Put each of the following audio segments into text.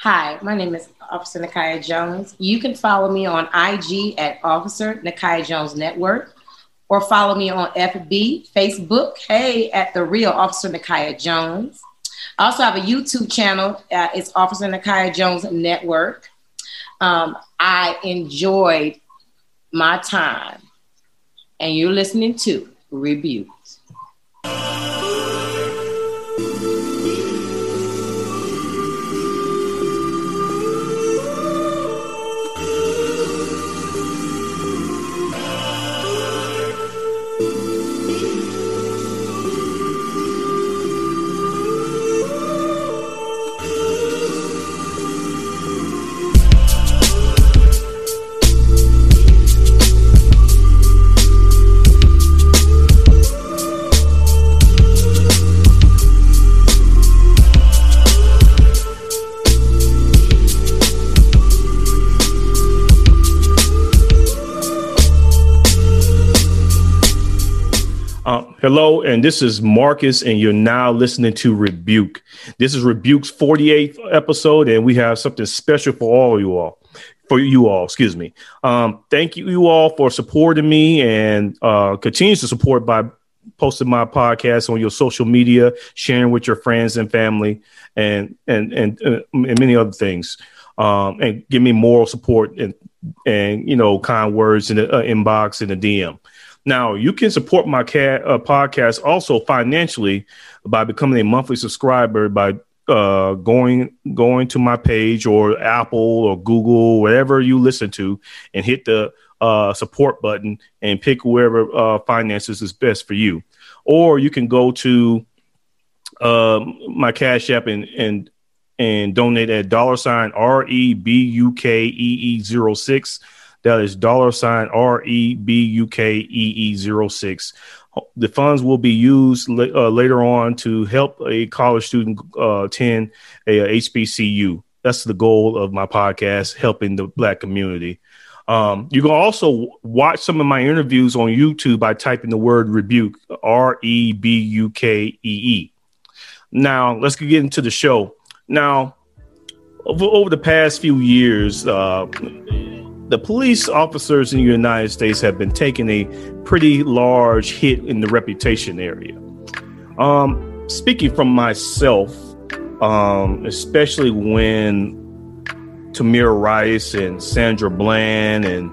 Hi, my name is Officer Nakia Jones. You can follow me on IG at Officer Nakia Jones Network or follow me on FB, Facebook, hey, at The Real Officer Nakia Jones. I also have a YouTube channel. Uh, it's Officer Nakia Jones Network. Um, I enjoyed my time, and you're listening to Rebuke. Hello, and this is Marcus, and you're now listening to Rebuke. This is Rebuke's 48th episode, and we have something special for all you all. For you all, excuse me. Um, thank you, you all, for supporting me and uh, continues to support by posting my podcast on your social media, sharing with your friends and family, and and and, uh, and many other things. Um, and give me moral support and and you know kind words in the uh, inbox and the DM. Now, you can support my cat, uh, podcast also financially by becoming a monthly subscriber by uh, going going to my page or Apple or Google, whatever you listen to, and hit the uh, support button and pick whoever uh, finances is best for you. Or you can go to um, my Cash App and and and donate at dollar sign R E B U K E E zero six. That is dollar sign R E B U K E E zero six. The funds will be used uh, later on to help a college student uh, attend a, a, HBCU. That's the goal of my podcast, helping the Black community. Um, you can also watch some of my interviews on YouTube by typing the word rebuke, R E B U K E E. Now, let's get into the show. Now, over, over the past few years, uh, the police officers in the United States have been taking a pretty large hit in the reputation area. Um, speaking from myself, um, especially when Tamir Rice and Sandra Bland and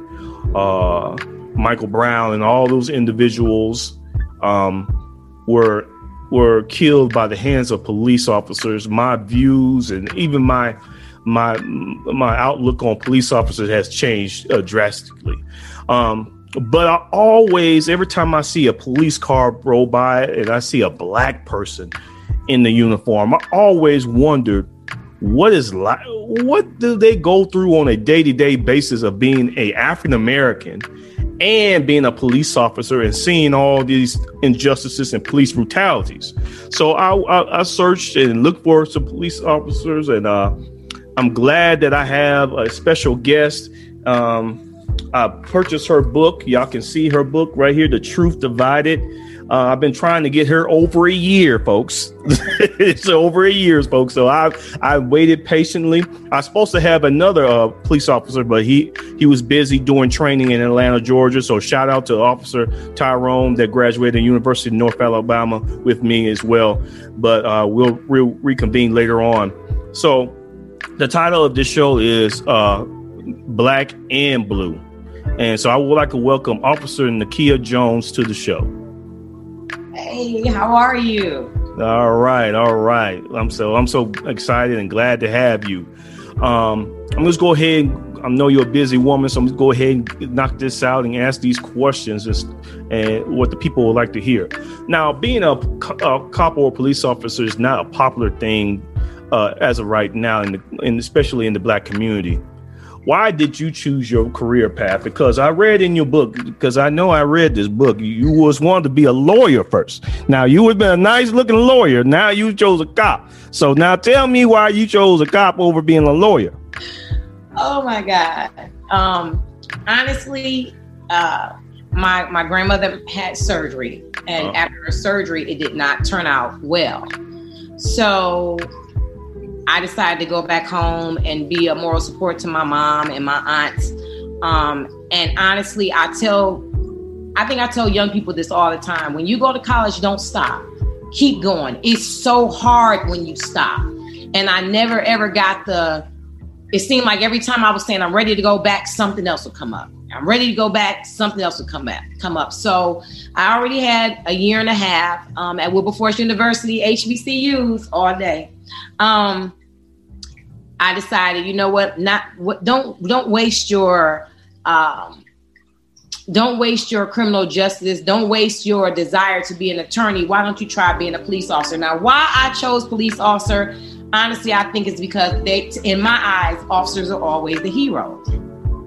uh, Michael Brown and all those individuals um, were were killed by the hands of police officers. My views and even my my my outlook on police officers has changed uh, drastically. Um, but I always, every time I see a police car roll by and I see a black person in the uniform, I always wondered what is like what do they go through on a day-to-day basis of being a African American and being a police officer and seeing all these injustices and police brutalities. So I, I, I searched and looked for some police officers and uh, I'm glad that I have a special guest. Um, I purchased her book. Y'all can see her book right here, The Truth Divided. Uh, I've been trying to get her over a year, folks. it's over a year, folks. So I've I waited patiently. I was supposed to have another uh, police officer, but he he was busy doing training in Atlanta, Georgia. So shout out to Officer Tyrone that graduated University of North Alabama with me as well. But uh, we'll re- reconvene later on. So the title of this show is uh, Black and Blue. And so I would like to welcome Officer Nakia Jones to the show. Hey, how are you? All right, all right. I'm so I'm so excited and glad to have you. Um, I'm just go ahead. I know you're a busy woman, so I'm gonna go ahead and knock this out and ask these questions and, and what the people would like to hear. Now, being a, a cop or police officer is not a popular thing uh, as of right now, in, the, in especially in the black community. Why did you choose your career path? Because I read in your book, because I know I read this book, you was wanted to be a lawyer first. Now you have been a nice looking lawyer. Now you chose a cop. So now tell me why you chose a cop over being a lawyer. Oh my God. Um, honestly, uh, my my grandmother had surgery, and uh after her surgery, it did not turn out well. So I decided to go back home and be a moral support to my mom and my aunts. Um, and honestly, I tell, I think I tell young people this all the time. When you go to college, don't stop. Keep going. It's so hard when you stop. And I never ever got the, it seemed like every time I was saying I'm ready to go back, something else would come up. I'm ready to go back, something else would come back, come up. So I already had a year and a half um, at Wilberforce University, HBCUs all day. Um, I decided, you know what, not what, don't don't waste your um, don't waste your criminal justice. Don't waste your desire to be an attorney. Why don't you try being a police officer? Now, why I chose police officer, honestly, I think it's because they, in my eyes, officers are always the heroes.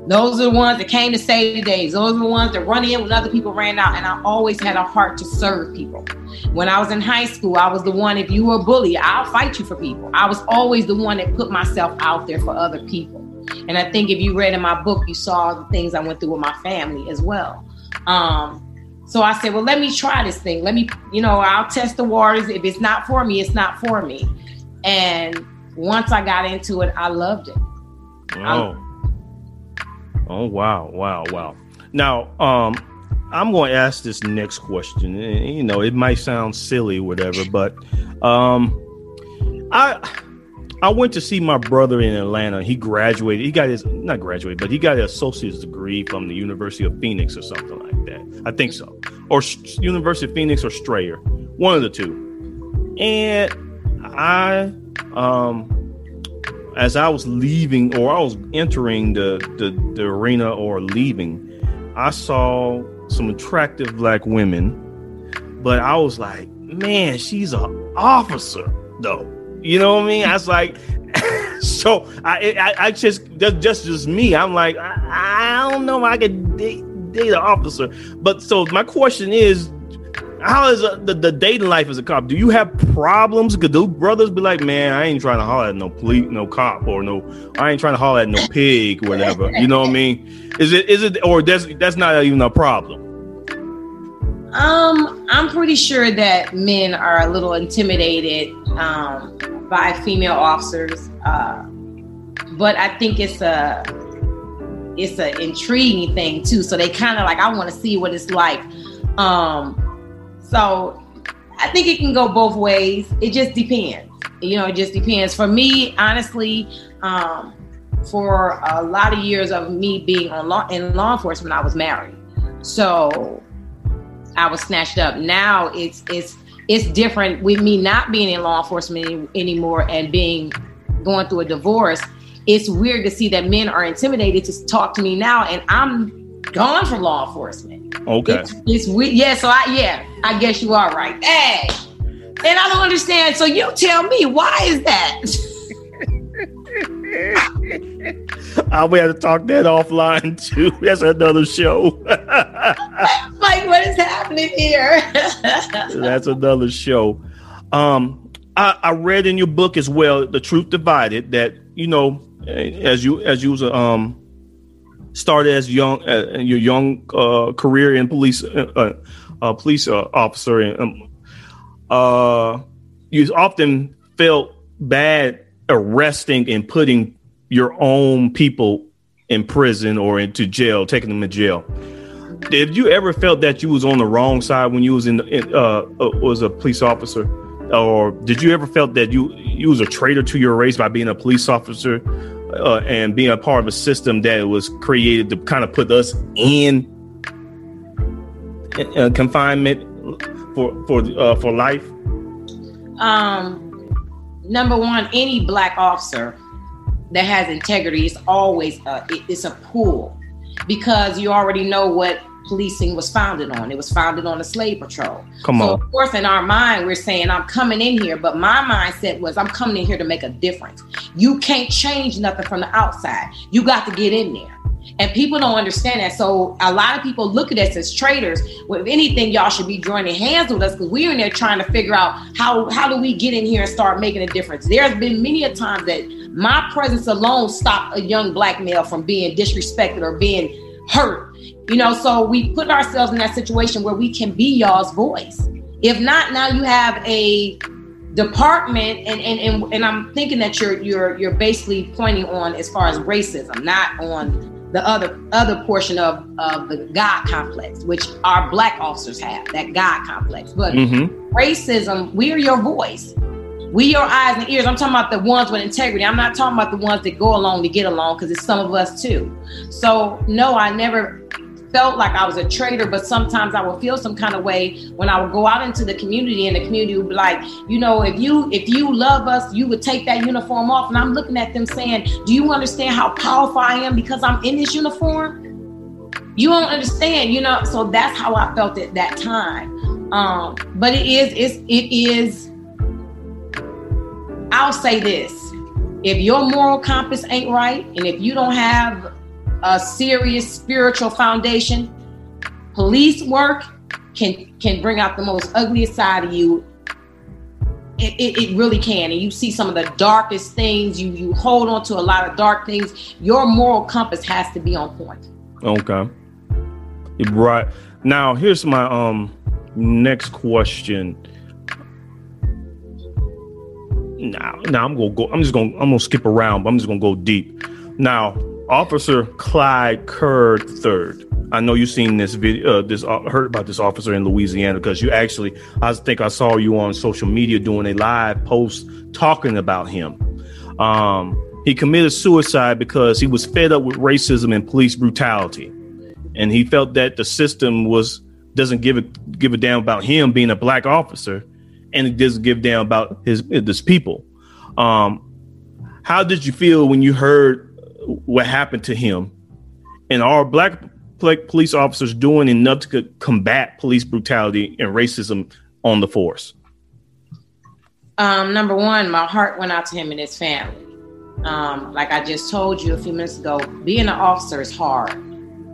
Those are the ones that came to save the days. Those are the ones that run in when other people ran out. And I always had a heart to serve people. When I was in high school, I was the one, if you were a bully, I'll fight you for people. I was always the one that put myself out there for other people. And I think if you read in my book, you saw the things I went through with my family as well. Um, so I said, well, let me try this thing. Let me, you know, I'll test the waters. If it's not for me, it's not for me. And once I got into it, I loved it. Oh. Oh wow, wow, wow. Now, um, I'm going to ask this next question. You know, it might sound silly, whatever, but um, I I went to see my brother in Atlanta. He graduated. He got his not graduated, but he got his associate's degree from the University of Phoenix or something like that. I think so, or University of Phoenix or Strayer, one of the two. And I um as I was leaving or I was entering the, the, the arena or leaving, I saw some attractive black women, but I was like, man, she's an officer though. You know what I mean? I was like, so I, I, I just just just just me. I'm like, I, I don't know I could date, date an officer. But so my question is, how is uh, the, the dating life as a cop? Do you have problems? Could brothers be like, man, I ain't trying to holler at no police, no cop, or no, I ain't trying to holler at no pig, whatever. You know what I mean? Is it is it or that's that's not even a problem? Um, I'm pretty sure that men are a little intimidated um, by female officers, uh, but I think it's a it's an intriguing thing too. So they kind of like, I want to see what it's like. Um, so I think it can go both ways. It just depends. You know, it just depends. For me, honestly, um, for a lot of years of me being on law, in law enforcement, I was married. So I was snatched up. Now it's it's it's different with me not being in law enforcement any, anymore and being going through a divorce. It's weird to see that men are intimidated to talk to me now, and I'm gone from law enforcement. Okay. It's, it's weird. Yeah. So I yeah, I guess you are right. Hey, and I don't understand. So you tell me why is that? I'll be able to talk that offline too. That's another show. like, what is happening here? That's another show. Um, I, I, read in your book as well, "The Truth Divided," that you know, as you as you was a um started as young uh, your young uh, career in police uh, uh, uh police officer. And um, you often felt bad arresting and putting your own people in prison or into jail taking them to jail. Did you ever felt that you was on the wrong side when you was in, in uh was a police officer? Or did you ever felt that you you was a traitor to your race by being a police officer uh, and being a part of a system that was created to kind of put us in uh, confinement for for uh, for life? Um, number one, any black officer that has integrity is always a, it, it's a pull because you already know what policing was founded on. It was founded on a slave patrol. Come on. So of course, in our mind, we're saying, I'm coming in here, but my mindset was, I'm coming in here to make a difference. You can't change nothing from the outside. You got to get in there. And people don't understand that. So a lot of people look at us as traitors. Well, if anything, y'all should be joining hands with us because we're in there trying to figure out how how do we get in here and start making a difference. There's been many a time that my presence alone stopped a young black male from being disrespected or being hurt you know, so we put ourselves in that situation where we can be y'all's voice. If not, now you have a department and, and and and I'm thinking that you're you're you're basically pointing on as far as racism, not on the other other portion of of the God complex, which our black officers have that God complex. But mm-hmm. racism, we're your voice. We your eyes and ears. I'm talking about the ones with integrity. I'm not talking about the ones that go along to get along because it's some of us too. So no, I never felt like I was a traitor, but sometimes I would feel some kind of way when I would go out into the community and the community would be like, you know, if you if you love us, you would take that uniform off. And I'm looking at them saying, Do you understand how powerful I am because I'm in this uniform? You don't understand, you know. So that's how I felt at that time. Um, but it is, it's it is, I'll say this. If your moral compass ain't right, and if you don't have a serious spiritual foundation, police work can can bring out the most ugliest side of you. It, it, it, really can. And you see some of the darkest things. You you hold on to a lot of dark things. Your moral compass has to be on point. Okay. Right. Now here's my um next question. Now, now I'm gonna go. I'm just gonna. I'm gonna skip around, but I'm just gonna go deep. Now, Officer Clyde Kerr III. I know you've seen this video, uh, this uh, heard about this officer in Louisiana because you actually, I think I saw you on social media doing a live post talking about him. Um, he committed suicide because he was fed up with racism and police brutality, and he felt that the system was doesn't give a give a damn about him being a black officer, and it doesn't give a damn about his his people. Um, how did you feel when you heard what happened to him, and are black police officers doing enough to combat police brutality and racism on the force? Um, number one, my heart went out to him and his family. Um, like I just told you a few minutes ago, being an officer is hard.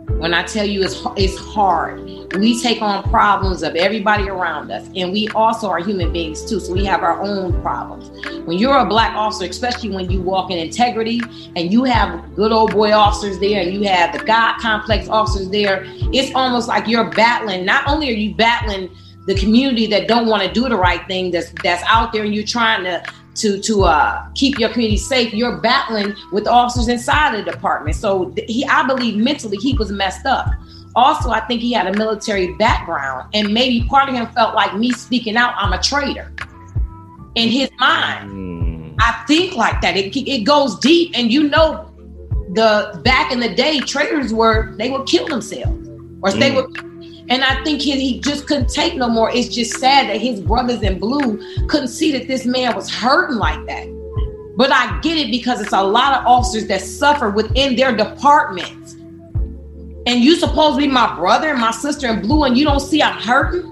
When I tell you it's it's hard, we take on problems of everybody around us, and we also are human beings too. So we have our own problems. When you're a black officer, especially when you walk in integrity, and you have good old boy officers there, and you have the God complex officers there, it's almost like you're battling. Not only are you battling the community that don't want to do the right thing, that's that's out there, and you're trying to to to uh, keep your community safe, you're battling with officers inside the department. So he, I believe mentally he was messed up. Also, I think he had a military background, and maybe part of him felt like me speaking out, I'm a traitor. In his mind, mm. I think like that. It it goes deep, and you know, the back in the day, traitors were they would kill themselves, or mm. they would and I think he, he just couldn't take no more. It's just sad that his brothers in blue couldn't see that this man was hurting like that. But I get it because it's a lot of officers that suffer within their departments. And you supposed to be my brother and my sister in blue, and you don't see I'm hurting.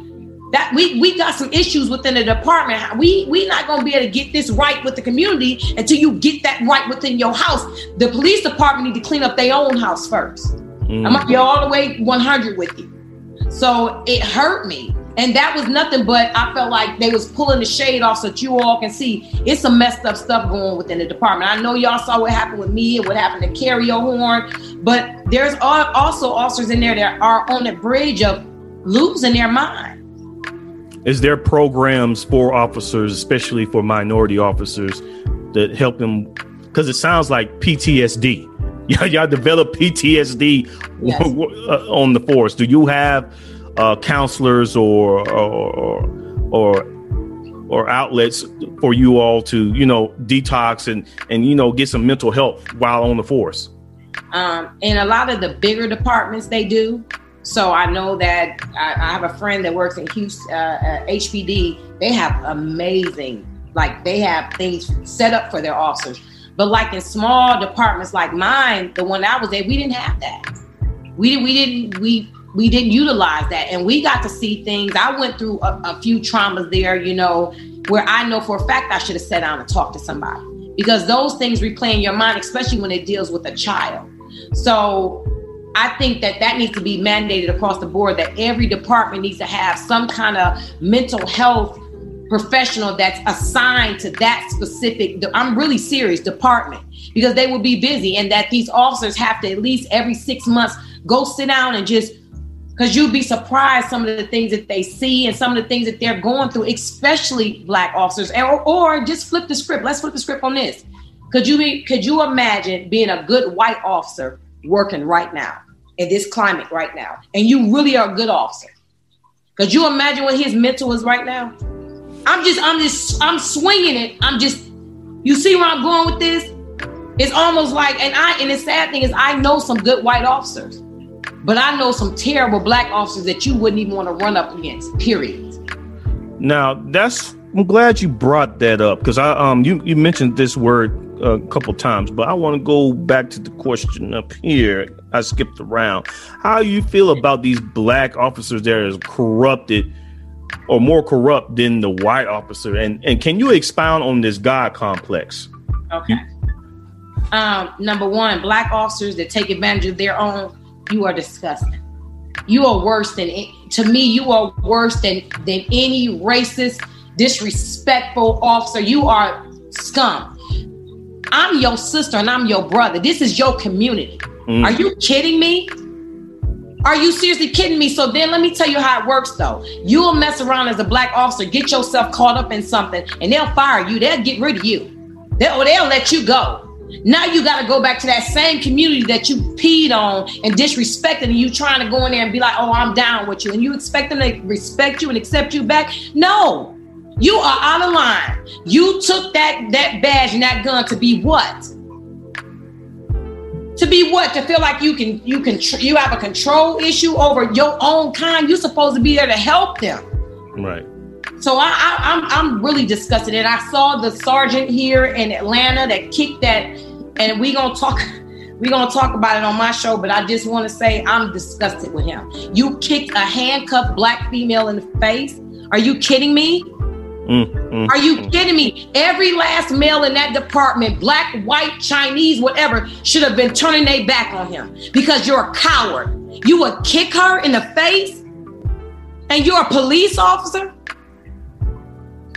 That we we got some issues within the department. We we not gonna be able to get this right with the community until you get that right within your house. The police department need to clean up their own house first. Mm. I'm gonna be all the way 100 with you. So it hurt me. And that was nothing but I felt like they was pulling the shade off so that you all can see it's some messed up stuff going within the department. I know y'all saw what happened with me and what happened to Cariol Horne, but there's also officers in there that are on the bridge of losing their mind. Is there programs for officers, especially for minority officers, that help them? Because it sounds like PTSD y'all, y'all develop PTSD yes. on the force. Do you have uh, counselors or, or or or outlets for you all to you know detox and and you know get some mental health while on the force? Um, in a lot of the bigger departments, they do. So I know that I, I have a friend that works in Houston, uh, uh, HPD. They have amazing, like they have things set up for their officers. But like in small departments like mine, the one I was at, we didn't have that. We we didn't we we didn't utilize that, and we got to see things. I went through a, a few traumas there, you know, where I know for a fact I should have sat down and talked to somebody because those things replay in your mind, especially when it deals with a child. So I think that that needs to be mandated across the board that every department needs to have some kind of mental health professional that's assigned to that specific i'm really serious department because they will be busy and that these officers have to at least every six months go sit down and just because you'd be surprised some of the things that they see and some of the things that they're going through, especially black officers. Or, or just flip the script. Let's flip the script on this. Could you be, could you imagine being a good white officer working right now in this climate right now, and you really are a good officer? Could you imagine what his mental is right now? I'm just, I'm just, I'm swinging it. I'm just, you see where I'm going with this? It's almost like, and I, and the sad thing is, I know some good white officers, but I know some terrible black officers that you wouldn't even want to run up against. Period. Now that's I'm glad you brought that up because I um you you mentioned this word a couple times, but I want to go back to the question up here. I skipped around. How you feel about these black officers that are corrupted or more corrupt than the white officer? And and can you expound on this God complex? Okay. Um, number one, black officers that take advantage of their own, you are disgusting. You are worse than to me. You are worse than than any racist disrespectful officer. You are scum. I'm your sister and I'm your brother. This is your community. Mm. Are you kidding me? Are you seriously kidding me? So then let me tell you how it works though. You'll mess around as a black officer, get yourself caught up in something, and they'll fire you. They'll get rid of you. They'll, they'll let you go. Now you got to go back to that same community that you peed on and disrespected, and you trying to go in there and be like, "Oh, I'm down with you," and you expect them to respect you and accept you back. No, you are out of line. You took that that badge and that gun to be what? To be what? To feel like you can you can tr- you have a control issue over your own kind. You're supposed to be there to help them. Right. So I, I, I'm I'm really disgusted. And I saw the sergeant here in Atlanta that kicked that, and we gonna talk. We're gonna talk about it on my show, but I just want to say I'm disgusted with him. You kicked a handcuffed black female in the face. Are you kidding me? Mm, mm, Are you mm. kidding me? Every last male in that department, black, white, Chinese, whatever, should have been turning their back on him because you're a coward. You would kick her in the face and you're a police officer?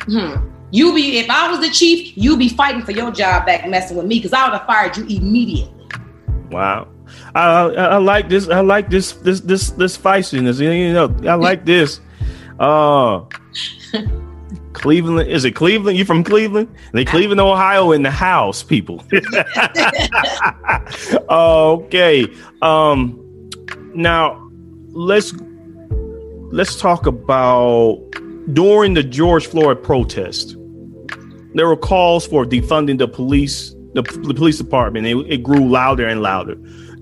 Hmm. You be if I was the chief, you'd be fighting for your job back messing with me because I would have fired you immediately. Wow. I, I, I like this. I like this this this this feistiness. You know, I like this. Uh Cleveland. Is it Cleveland? You from Cleveland? They Cleveland, Ohio, in the house, people. okay. Um. Now let's let's talk about during the George Floyd protest. There were calls for defunding the police, the, the police department. It, it, grew louder and louder.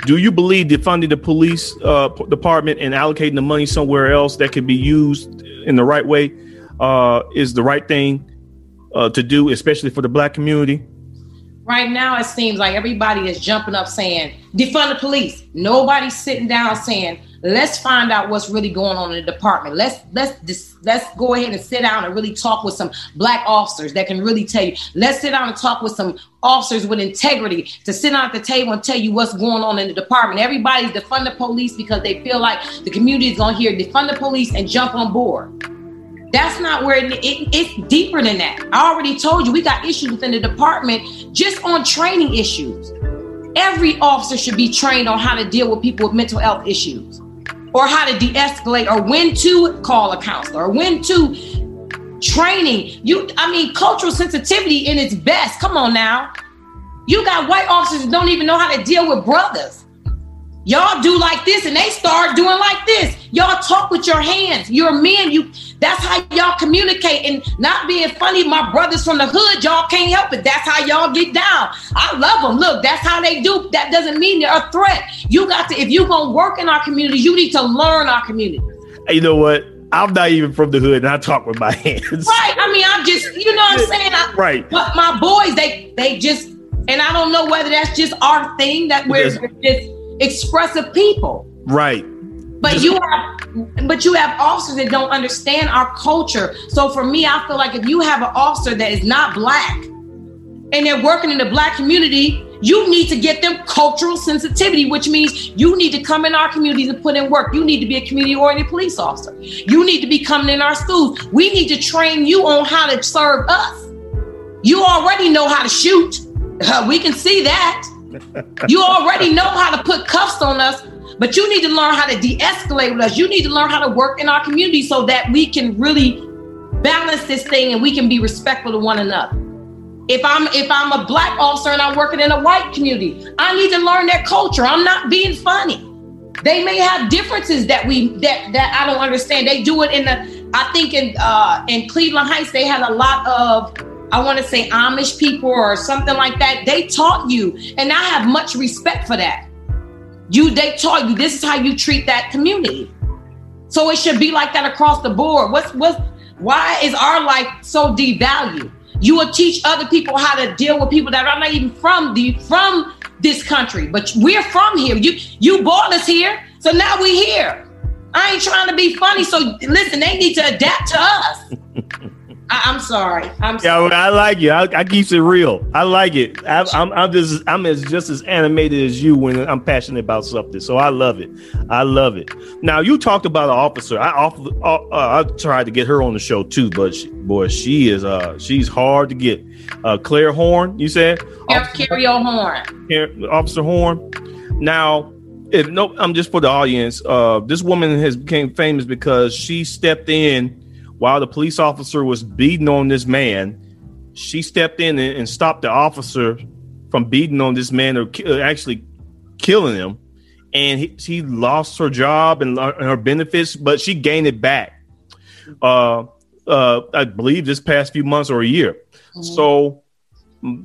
Do you believe defunding the police uh, department and allocating the money somewhere else that could be used in the right way uh, is the right thing uh, to do, especially for the black community? Right now, it seems like everybody is jumping up saying, defund the police. Nobody's sitting down saying, let's find out what's really going on in the department. Let's let's just, let's go ahead and sit down and really talk with some black officers that can really tell you. Let's sit down and talk with some officers with integrity to sit down at the table and tell you what's going on in the department. Everybody's defund the police because they feel like the community is to hear defund the police and jump on board. That's not where it, it, it's deeper than that. I already told you we got issues within the department just on training issues. Every officer should be trained on how to deal with people with mental health issues or how to de-escalate or when to call a counselor or when to training. You I mean cultural sensitivity in its best. Come on now. You got white officers who don't even know how to deal with brothers. Y'all do like this and they start doing like this. Y'all talk with your hands. You're men. You that's how y'all communicate and not being funny. My brothers from the hood, y'all can't help it. That's how y'all get down. I love them. Look, that's how they do. That doesn't mean they're a threat. You got to, if you're gonna work in our community, you need to learn our community. You know what? I'm not even from the hood and I talk with my hands. Right. I mean, I'm just, you know what I'm saying? I, right. But my boys, they they just and I don't know whether that's just our thing that we're, we're just expressive people. Right. But you have but you have officers that don't understand our culture. So for me, I feel like if you have an officer that is not black and they're working in the black community, you need to get them cultural sensitivity, which means you need to come in our communities and put in work. You need to be a community oriented police officer. You need to be coming in our schools. We need to train you on how to serve us. You already know how to shoot. we can see that. you already know how to put cuffs on us But you need to learn how to de-escalate with us. You need to learn how to work in our community so that we can really balance this thing and we can be respectful to one another. If I'm if I'm a black officer and I'm working in a white community, I need to learn their culture. I'm not being funny. They may have differences that we that that I don't understand. They do it in the I think in uh in Cleveland Heights they had a lot of I want to say Amish people or something like that. They taught you, and I have much respect for that. You they taught you this is how you treat that community. So it should be like that across the board. What's what's why is our life so devalued? You will teach other people how to deal with people that are not even from the from this country, but we're from here. You you brought us here, so now we're here. I ain't trying to be funny. So listen, they need to adapt to us. I, am sorry. I'm sorry. Yeah, I like you. I, I keeps it real. I like it. I, I'm, I'm just I'm as just as animated as you when I'm passionate about something. So I love it. I love it. Now you talked about an officer. I uh, uh, I tried to get her on the show too, but she, boy, she is uh she's hard to get. Uh, Claire Horn, you said. Carrie Horn. Officer Horn. Now, if no, I'm just for the audience. Uh, this woman has became famous because she stepped in while the police officer was beating on this man, she stepped in and, and stopped the officer from beating on this man or ki- uh, actually killing him. And he, she lost her job and her benefits, but she gained it back. Uh, uh, I believe this past few months or a year. Mm-hmm. So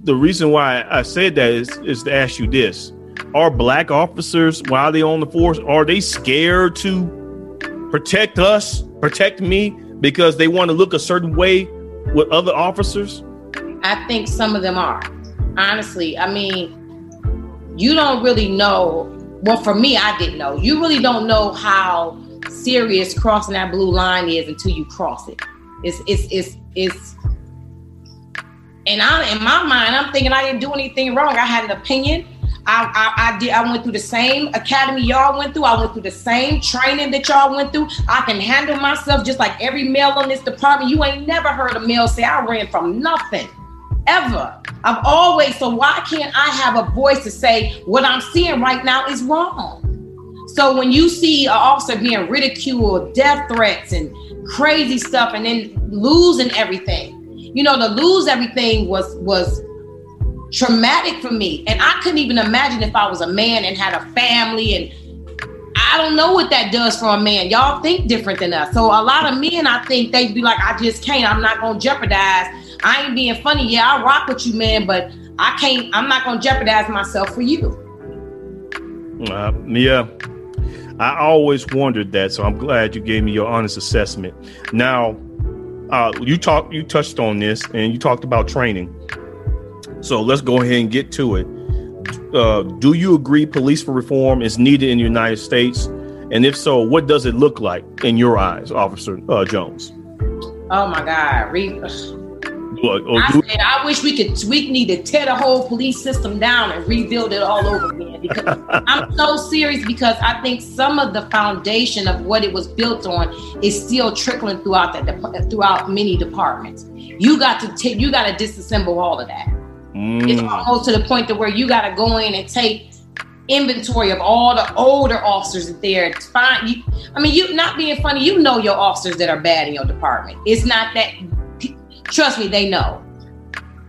the reason why I said that is is to ask you this: Are black officers, while they on the force, are they scared to protect us, protect me? Because they want to look a certain way with other officers? I think some of them are. Honestly, I mean, you don't really know. Well, for me, I didn't know. You really don't know how serious crossing that blue line is until you cross it. It's it's it's it's. And I, in my mind, I'm thinking I didn't do anything wrong. I had an opinion. I, I, I, did. I went through the same academy y'all went through. I went through the same training that y'all went through. I can handle myself just like every male in this department. You ain't never heard a male say I ran from nothing, ever. I've always. So why can't I have a voice to say what I'm seeing right now is wrong? So when you see an officer being ridiculed, death threats, and crazy stuff, and then losing everything, you know, to lose everything was was traumatic for me. And I couldn't even imagine if I was a man and had a family and I don't know what that does for a man. Y'all think different than us. So a lot of men, I think they'd be like, I just can't. I'm not gonna jeopardize. I ain't being funny. Yeah, I rock with you, man, but I can't. I'm not gonna jeopardize myself for you. Uh, yeah, I always wondered that. So I'm glad you gave me your honest assessment. Now, uh, you talked, you touched on this, and you talked about training. So let's go ahead and get to it. Uh, do you agree police reform is needed in the United States? And if so, what does it look like in your eyes, Officer uh, Jones? Oh my God, Re- oh, I, said, I wish we could. We need to tear the whole police system down and rebuild it all over again. Because I'm so serious because I think some of the foundation of what it was built on is still trickling throughout that throughout many departments. You got to take. You got to disassemble all of that. Mm. It's almost to the point to where you got to go in and take inventory of all the older officers that there. Find you. I mean, you not being funny. You know your officers that are bad in your department. It's not that. Trust me, they know.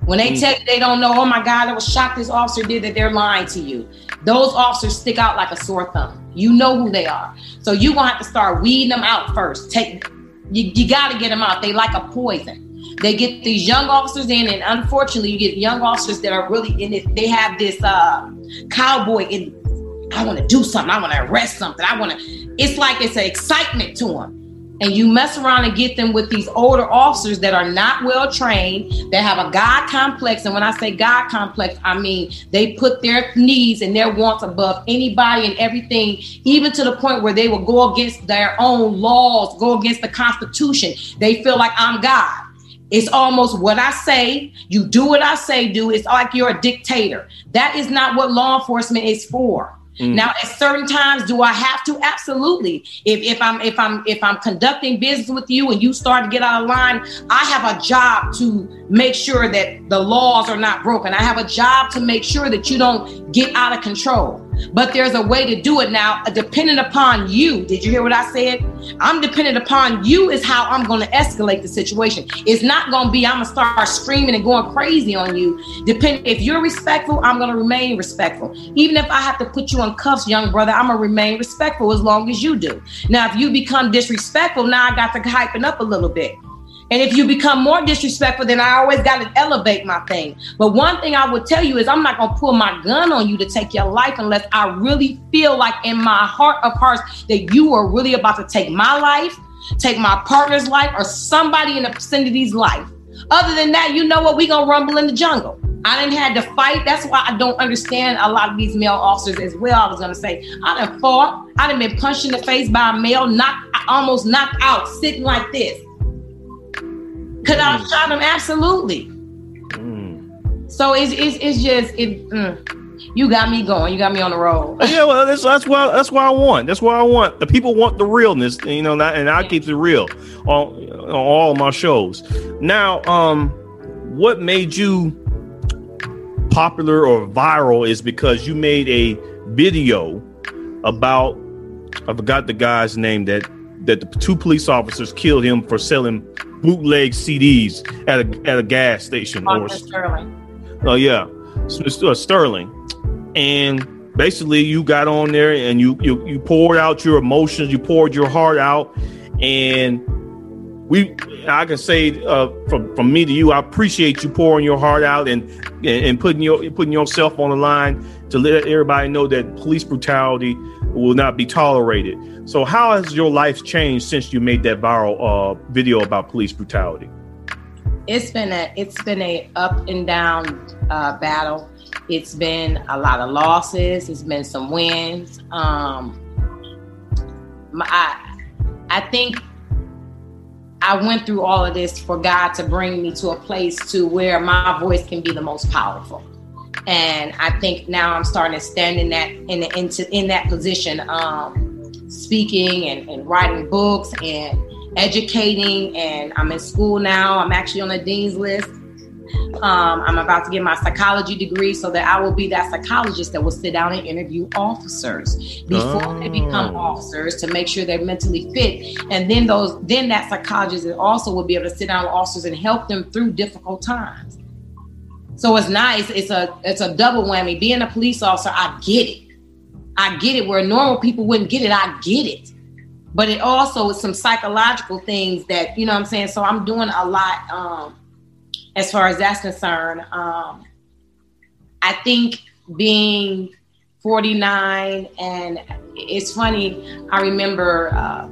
When they mm. tell you they don't know, oh my God, I was shocked this officer did that, they're lying to you. Those officers stick out like a sore thumb. You know who they are. So you're gonna have to start weeding them out first. Take you, you gotta get them out. They like a poison. They get these young officers in, and unfortunately, you get young officers that are really in it. They have this uh, cowboy in. I want to do something. I want to arrest something. I want to. It's like it's an excitement to them. And you mess around and get them with these older officers that are not well trained, that have a God complex. And when I say God complex, I mean they put their needs and their wants above anybody and everything, even to the point where they will go against their own laws, go against the Constitution. They feel like I'm God. It's almost what I say. You do what I say, do. It's like you're a dictator. That is not what law enforcement is for. Mm. Now, at certain times, do I have to? Absolutely. If, if I'm if I'm if I'm conducting business with you and you start to get out of line, I have a job to make sure that the laws are not broken. I have a job to make sure that you don't get out of control. But there's a way to do it now, uh, dependent upon you. Did you hear what I said? I'm dependent upon you, is how I'm going to escalate the situation. It's not going to be, I'm going to start screaming and going crazy on you. Depend if you're respectful, I'm going to remain respectful. Even if I have to put you on cuffs, young brother, I'm going to remain respectful as long as you do. Now, if you become disrespectful, now I got to hyping up a little bit. And if you become more disrespectful, then I always got to elevate my thing. But one thing I would tell you is I'm not going to pull my gun on you to take your life unless I really feel like in my heart of hearts that you are really about to take my life, take my partner's life, or somebody in the vicinity's life. Other than that, you know what? we going to rumble in the jungle. I didn't had to fight. That's why I don't understand a lot of these male officers as well. I was gonna say, I done fought. I done been punched in the face by a male, knocked, almost knocked out, sitting like this. Could I have shot him? Absolutely. Mm. So it's, it's it's just it. Mm, you got me going. You got me on the road. yeah, well, that's that's why that's why I want. That's why I want. The people want the realness, you know, and I keep it real on, on all my shows. Now, um, what made you popular or viral is because you made a video about I forgot the guy's name that that the two police officers killed him for selling bootleg CDs at a at a gas station or Sterling. Oh yeah, uh, Sterling, and basically you got on there and you you you poured out your emotions, you poured your heart out, and we I can say uh, from from me to you, I appreciate you pouring your heart out and and, and putting your putting yourself on the line to let everybody know that police brutality will not be tolerated. So, how has your life changed since you made that viral uh, video about police brutality? It's been a it's been a up and down uh, battle. It's been a lot of losses. It's been some wins. Um, my, I I think I went through all of this for God to bring me to a place to where my voice can be the most powerful and I think now I'm starting to stand in that in the, into in that position, um, speaking and, and writing books and educating. And I'm in school now. I'm actually on the dean's list. Um, I'm about to get my psychology degree so that I will be that psychologist that will sit down and interview officers before oh. they become officers to make sure they're mentally fit. And then those, then that psychologist also will be able to sit down with officers and help them through difficult times. So it's nice. It's a it's a double whammy. Being a police officer, I get it. I get it. Where normal people wouldn't get it, I get it. But it also is some psychological things that you know what I'm saying. So I'm doing a lot um, as far as that's concerned. Um, I think being 49 and it's funny. I remember uh,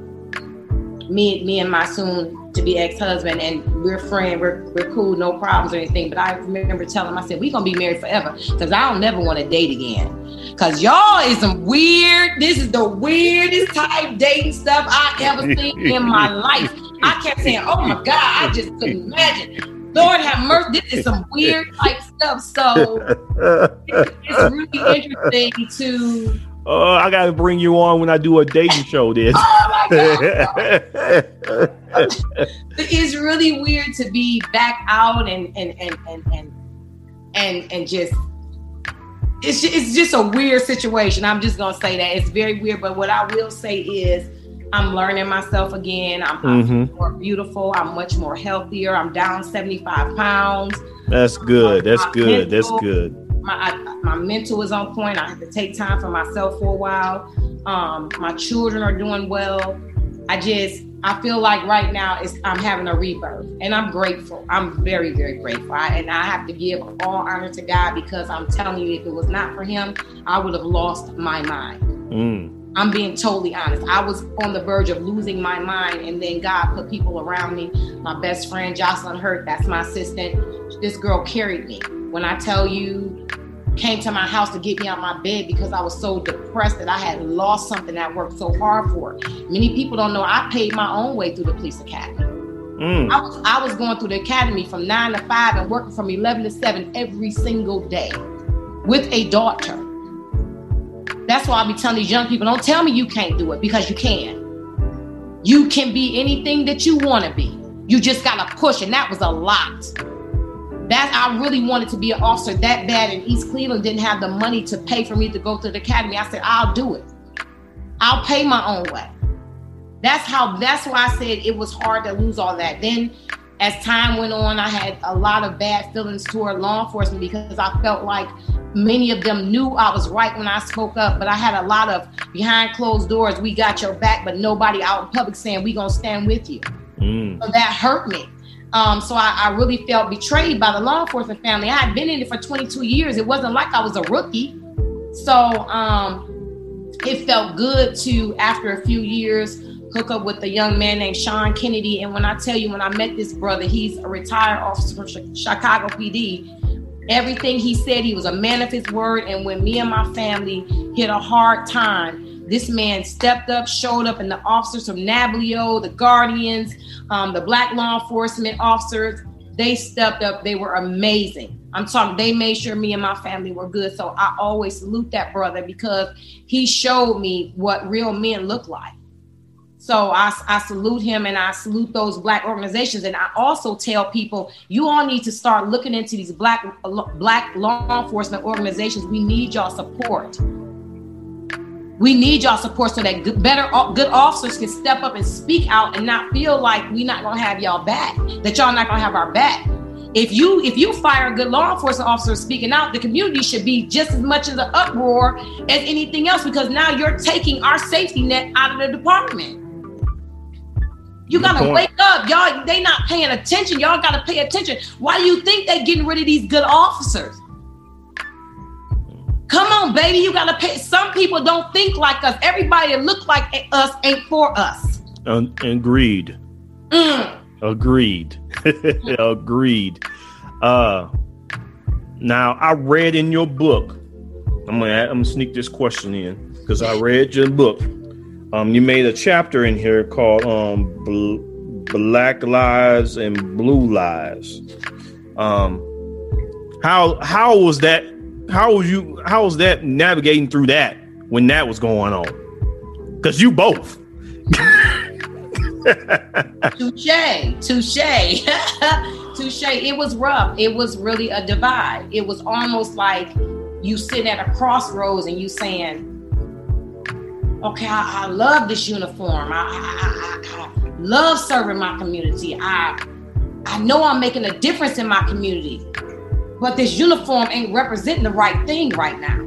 me me and my soon to be ex-husband and we're friends, we're, we're cool, no problems or anything. But I remember telling him, I said, we gonna be married forever because I don't never want to date again. Cause y'all is some weird, this is the weirdest type dating stuff I ever seen in my life. I kept saying, oh my God, I just couldn't imagine. Lord have mercy, this is some weird type stuff. So it's, it's really interesting to Oh, I gotta bring you on when I do a dating show. Then. oh it's really weird to be back out and and and and and and, and just. It's, it's just a weird situation. I'm just gonna say that it's very weird. But what I will say is, I'm learning myself again. I'm, mm-hmm. I'm more beautiful. I'm much more healthier. I'm down 75 pounds. That's good. That's good. That's good my I, my mental is on point. I have to take time for myself for a while. Um, my children are doing well. I just I feel like right now is I'm having a rebirth, and I'm grateful. I'm very very grateful, I, and I have to give all honor to God because I'm telling you, if it was not for Him, I would have lost my mind. Mm. I'm being totally honest. I was on the verge of losing my mind, and then God put people around me. My best friend Jocelyn Hurt, that's my assistant. This girl carried me. When I tell you, came to my house to get me out my bed because I was so depressed that I had lost something I worked so hard for. Many people don't know I paid my own way through the police academy. Mm. I, was, I was going through the academy from nine to five and working from 11 to seven every single day with a daughter. That's why I be telling these young people don't tell me you can't do it because you can. You can be anything that you want to be. You just got to push, and that was a lot. That I really wanted to be an officer that bad, and East Cleveland didn't have the money to pay for me to go to the academy. I said, I'll do it. I'll pay my own way. That's how. That's why I said it was hard to lose all that. Then, as time went on, I had a lot of bad feelings toward law enforcement because I felt like many of them knew I was right when I spoke up, but I had a lot of behind closed doors. We got your back, but nobody out in public saying we gonna stand with you. Mm. So that hurt me. Um, so I, I, really felt betrayed by the law enforcement family. I had been in it for 22 years. It wasn't like I was a rookie. So um, it felt good to, after a few years, hook up with a young man named Sean Kennedy. And when I tell you, when I met this brother, he's a retired officer from Chicago PD. Everything he said, he was a man of his word. And when me and my family hit a hard time, this man stepped up, showed up, and the officers from NABLEO, the Guardians, um, the Black law enforcement officers, they stepped up. They were amazing. I'm talking, they made sure me and my family were good. So I always salute that brother because he showed me what real men look like. So I, I salute him and I salute those black organizations. And I also tell people, you all need to start looking into these black black law enforcement organizations. We need y'all support. We need y'all support so that good, better, good officers can step up and speak out and not feel like we're not gonna have y'all back. That y'all not gonna have our back. If you if you fire a good law enforcement officer speaking out, the community should be just as much as an uproar as anything else because now you're taking our safety net out of the department. You gotta wake up, y'all. They not paying attention. Y'all gotta pay attention. Why do you think they getting rid of these good officers? Come on, baby. You gotta pay. Some people don't think like us. Everybody that look like us ain't for us. Uh, agreed. Mm. Agreed. agreed. Uh, now I read in your book. I'm gonna I'm gonna sneak this question in because I read your book. Um, you made a chapter in here called um, Bl- Black Lives and Blue Lives. Um, how how was that how was you how was that navigating through that when that was going on? Because you both. touche, touche, touche. It was rough. It was really a divide. It was almost like you sitting at a crossroads and you saying, "Okay, I, I love this uniform. I, I, I love serving my community. I I know I'm making a difference in my community, but this uniform ain't representing the right thing right now.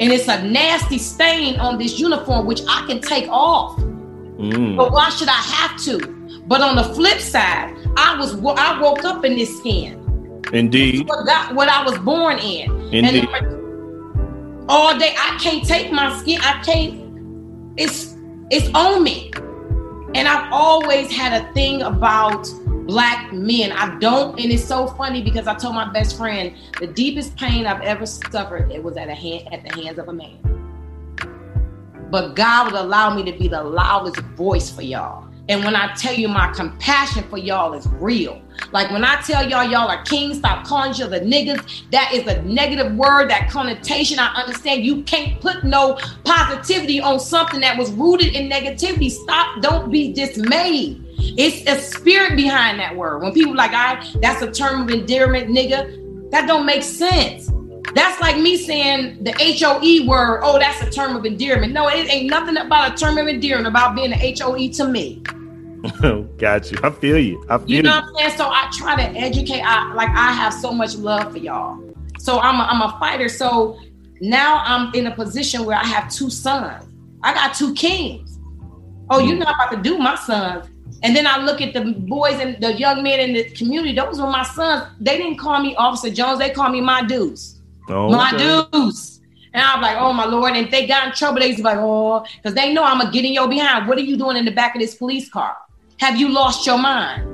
And it's a nasty stain on this uniform, which I can take off. Mm. But why should I have to? But on the flip side, I was I woke up in this skin. Indeed. What, got, what I was born in. Indeed. And all day I can't take my skin. I can't. It's it's on me. And I've always had a thing about black men. I don't, and it's so funny because I told my best friend the deepest pain I've ever suffered it was at a hand at the hands of a man. But God would allow me to be the loudest voice for y'all. And when I tell you my compassion for y'all is real. Like when I tell y'all y'all are kings, stop calling each the niggas. That is a negative word, that connotation. I understand you can't put no positivity on something that was rooted in negativity. Stop, don't be dismayed. It's a spirit behind that word. When people like, I that's a term of endearment, nigga, that don't make sense. That's like me saying the HOE word, oh, that's a term of endearment. No, it ain't nothing about a term of endearment about being an HOE to me. Got you. I feel you. I feel you. know what I'm saying? So I try to educate. I like I have so much love for y'all. So I'm a, I'm a fighter. So now I'm in a position where I have two sons. I got two kings. Oh, you're hmm. not about to do my sons. And then I look at the boys and the young men in the community. Those were my sons. They didn't call me Officer Jones. They called me my dudes. Oh, my okay. dudes. And I'm like, oh my lord. And if they got in trouble, they was like, oh, because they know I'm gonna get in your behind. What are you doing in the back of this police car? Have you lost your mind?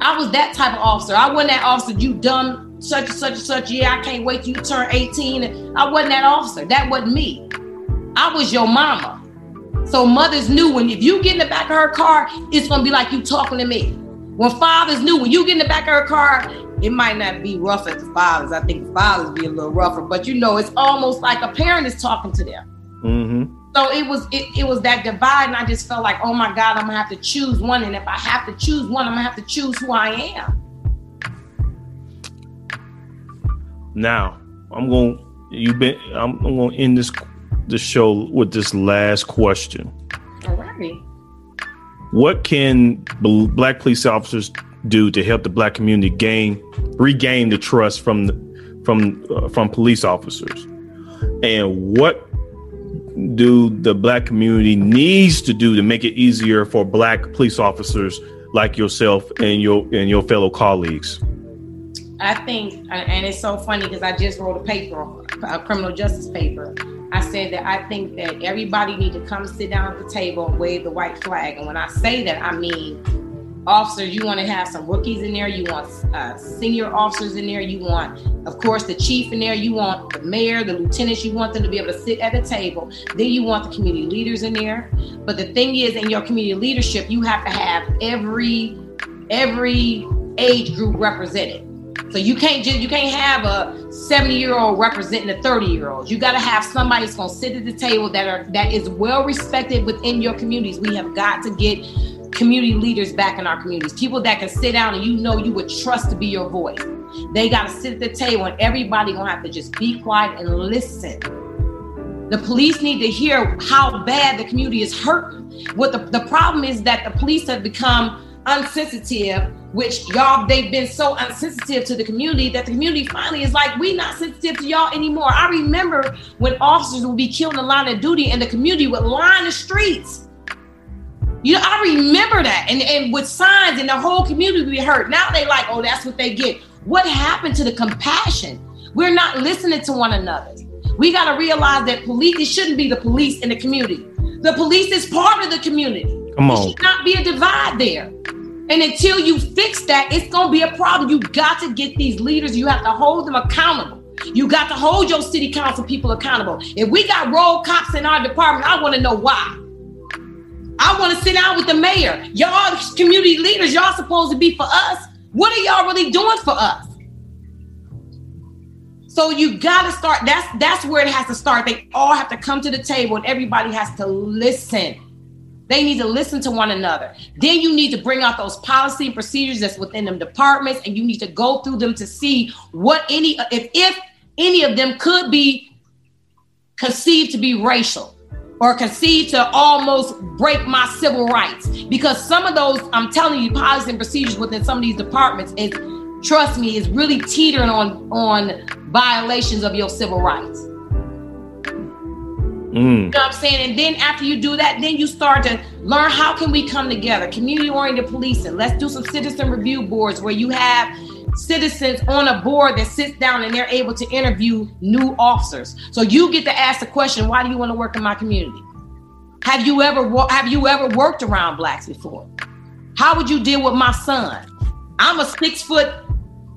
I was that type of officer. I wasn't that officer. You dumb, such and such and such. Yeah, I can't wait till you turn 18. I wasn't that officer. That wasn't me. I was your mama. So mothers knew when if you get in the back of her car, it's gonna be like you talking to me. When fathers knew when you get in the back of her car, it might not be rough at the fathers. I think the fathers be a little rougher, but you know, it's almost like a parent is talking to them. Mm-hmm. So it was it, it was that divide, and I just felt like, oh my God, I'm gonna have to choose one. And if I have to choose one, I'm gonna have to choose who I am. Now, I'm gonna You've been. I'm, I'm to end this the show with this last question. All right. What can black police officers do to help the black community gain regain the trust from the, from uh, from police officers? And what do the black community needs to do to make it easier for black police officers like yourself and your and your fellow colleagues? I think, uh, and it's so funny because I just wrote a paper, a criminal justice paper. I said that I think that everybody need to come sit down at the table and wave the white flag. And when I say that, I mean officers, you want to have some rookies in there. You want uh, senior officers in there. You want, of course, the chief in there. You want the mayor, the lieutenants. You want them to be able to sit at the table. Then you want the community leaders in there. But the thing is, in your community leadership, you have to have every every age group represented. So you can't just you can't have a 70 year old representing a 30 year old. You got to have somebody that's going to sit at the table that are that is well respected within your communities. We have got to get community leaders back in our communities, people that can sit down and you know you would trust to be your voice. They got to sit at the table and everybody gonna have to just be quiet and listen. The police need to hear how bad the community is hurt. What the, the problem is that the police have become unsensitive, which y'all they've been so unsensitive to the community that the community finally is like, we not sensitive to y'all anymore. I remember when officers would be killed in the line of duty and the community would line the streets you know, I remember that. And, and with signs and the whole community be hurt. Now they like, oh, that's what they get. What happened to the compassion? We're not listening to one another. We got to realize that police, it shouldn't be the police in the community. The police is part of the community. Come on. It should not be a divide there. And until you fix that, it's going to be a problem. You got to get these leaders, you have to hold them accountable. You got to hold your city council people accountable. If we got road cops in our department, I want to know why. I want to sit down with the mayor. Y'all community leaders, y'all supposed to be for us. What are y'all really doing for us? So you got to start. That's that's where it has to start. They all have to come to the table, and everybody has to listen. They need to listen to one another. Then you need to bring out those policy and procedures that's within them departments, and you need to go through them to see what any if if any of them could be conceived to be racial or concede to almost break my civil rights. Because some of those, I'm telling you, policies and procedures within some of these departments is, trust me, is really teetering on on violations of your civil rights. Mm. You know what I'm saying? And then after you do that, then you start to learn how can we come together? Community oriented policing. Let's do some citizen review boards where you have citizens on a board that sits down and they're able to interview new officers. So you get to ask the question, why do you want to work in my community? Have you ever have you ever worked around blacks before? How would you deal with my son? I'm a six foot,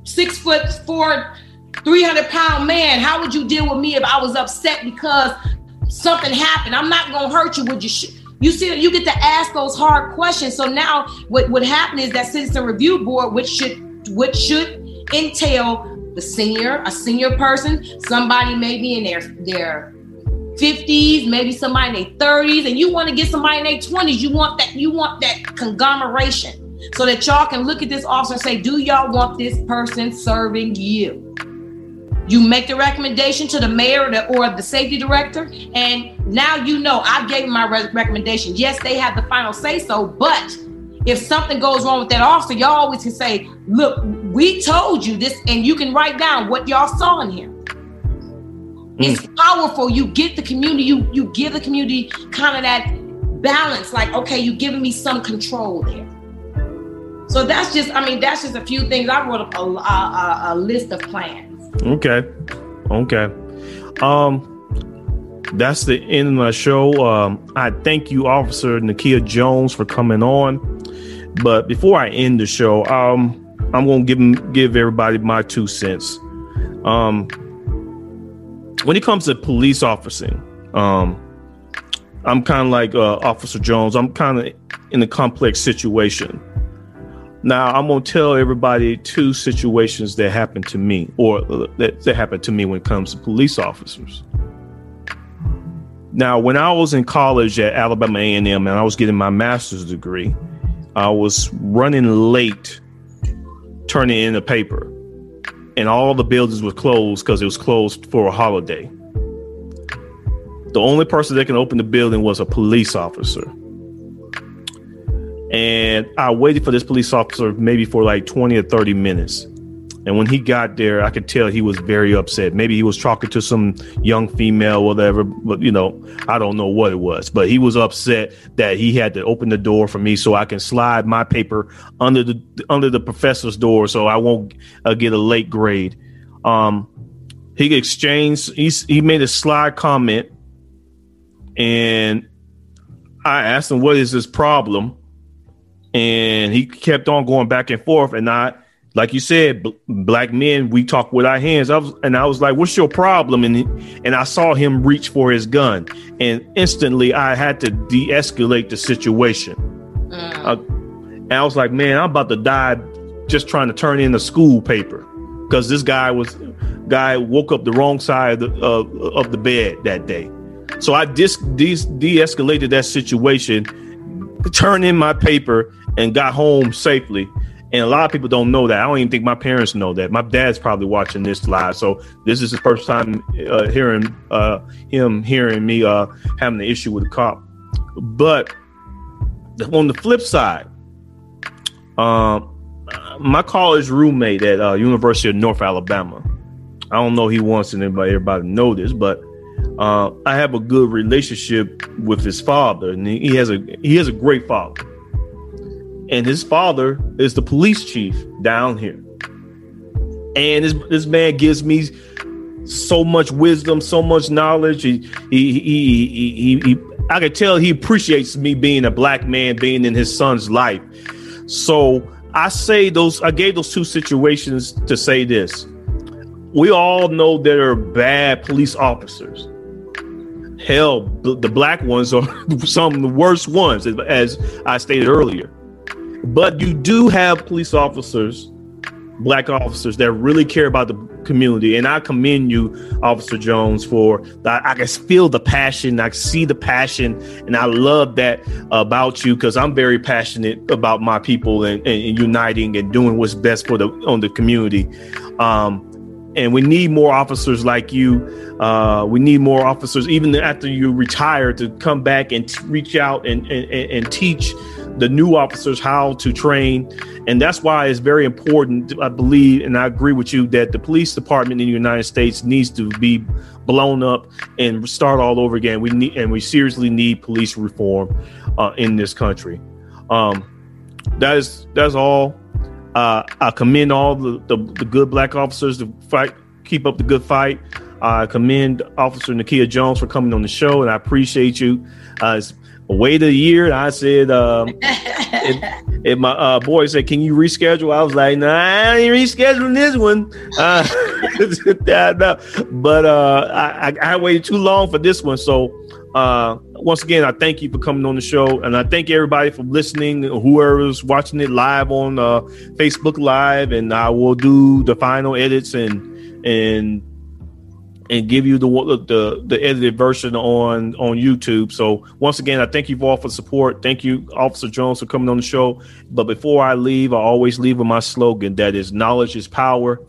six foot four, 300 pound man. How would you deal with me if I was upset because something happened? I'm not gonna hurt you. Would you? Sh- you see, you get to ask those hard questions. So now, what would happen is that citizen review board, which should which should entail the senior, a senior person, somebody maybe in their their 50s, maybe somebody in their 30s, and you want to get somebody in their 20s. You want that, you want that conglomeration so that y'all can look at this officer and say, Do y'all want this person serving you? You make the recommendation to the mayor or the, or the safety director, and now you know I gave my re- recommendation. Yes, they have the final say so, but if something goes wrong with that officer, y'all always can say, look, we told you this, and you can write down what y'all saw in him. Mm. It's powerful. You get the community, you you give the community kind of that balance, like, okay, you're giving me some control there. So that's just, I mean, that's just a few things. I wrote a, a, a, a list of plans. Okay. Okay. Um, that's the end of my show. Um, I thank you, Officer Nakia Jones, for coming on. But before I end the show, um, I'm going to give give everybody my two cents. Um, when it comes to police officing, um, I'm kind of like uh, Officer Jones. I'm kind of in a complex situation. Now, I'm going to tell everybody two situations that happened to me, or uh, that, that happened to me when it comes to police officers. Now, when I was in college at Alabama A&M and I was getting my master's degree, I was running late turning in a paper. and all the buildings were closed because it was closed for a holiday. The only person that can open the building was a police officer. And I waited for this police officer maybe for like 20 or 30 minutes. And when he got there, I could tell he was very upset. Maybe he was talking to some young female, whatever, but you know, I don't know what it was. But he was upset that he had to open the door for me so I can slide my paper under the under the professor's door so I won't uh, get a late grade. Um, he exchanged. He he made a sly comment, and I asked him what is his problem, and he kept on going back and forth, and I like you said, b- black men, we talk with our hands. I was, and I was like, "What's your problem?" And and I saw him reach for his gun, and instantly I had to de-escalate the situation. Mm. Uh, and I was like, "Man, I'm about to die just trying to turn in a school paper because this guy was guy woke up the wrong side of the, uh, of the bed that day." So I dis- de- de-escalated that situation, turned in my paper, and got home safely and a lot of people don't know that. I don't even think my parents know that. My dad's probably watching this live, so this is the first time uh, hearing uh, him hearing me uh, having an issue with a cop. But on the flip side, um, my college roommate at uh, University of North Alabama. I don't know he wants anybody everybody to know this, but uh, I have a good relationship with his father, and he has a he has a great father and his father is the police chief down here. And this this man gives me so much wisdom, so much knowledge. He he he he, he, he I can tell he appreciates me being a black man, being in his son's life. So I say those I gave those two situations to say this. We all know there are bad police officers. Hell, the black ones are some of the worst ones, as I stated earlier. But you do have police officers, black officers that really care about the community. And I commend you, Officer Jones, for. I can feel the passion. I see the passion. And I love that about you because I'm very passionate about my people and, and, uniting and doing what's best for the on the community. Um, and we need more officers like you. Uh, we need more officers, even after you retire, to come back and t- reach out and, and, and teach the new officers how to train. And that's why it's very important, I believe, and I agree with you that the police department in the United States needs to be blown up and start all over again. We need, and we seriously need police reform uh, in this country. Um, that is that's all. Uh, I commend all the, the, the good black officers to fight, keep up the good fight. I commend Officer Nakia Jones for coming on the show, and I appreciate you. Uh, wait a year. I said, um, if, if, my uh, boy said, "Can you reschedule?" I was like, "Nah, I ain't rescheduling this one." Uh. But uh, I, I, I, waited too long for this one. So uh, once again, I thank you for coming on the show, and I thank everybody for listening. Whoever's watching it live on uh, Facebook Live, and I will do the final edits and and and give you the the the edited version on on YouTube. So once again, I thank you all for support. Thank you, Officer Jones, for coming on the show. But before I leave, I always leave with my slogan: that is, knowledge is power,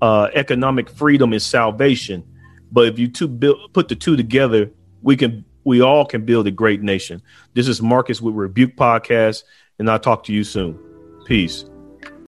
uh, economic freedom is salvation. But if you two build, put the two together, we can we all can build a great nation. This is Marcus with Rebuke Podcast, and I'll talk to you soon. Peace.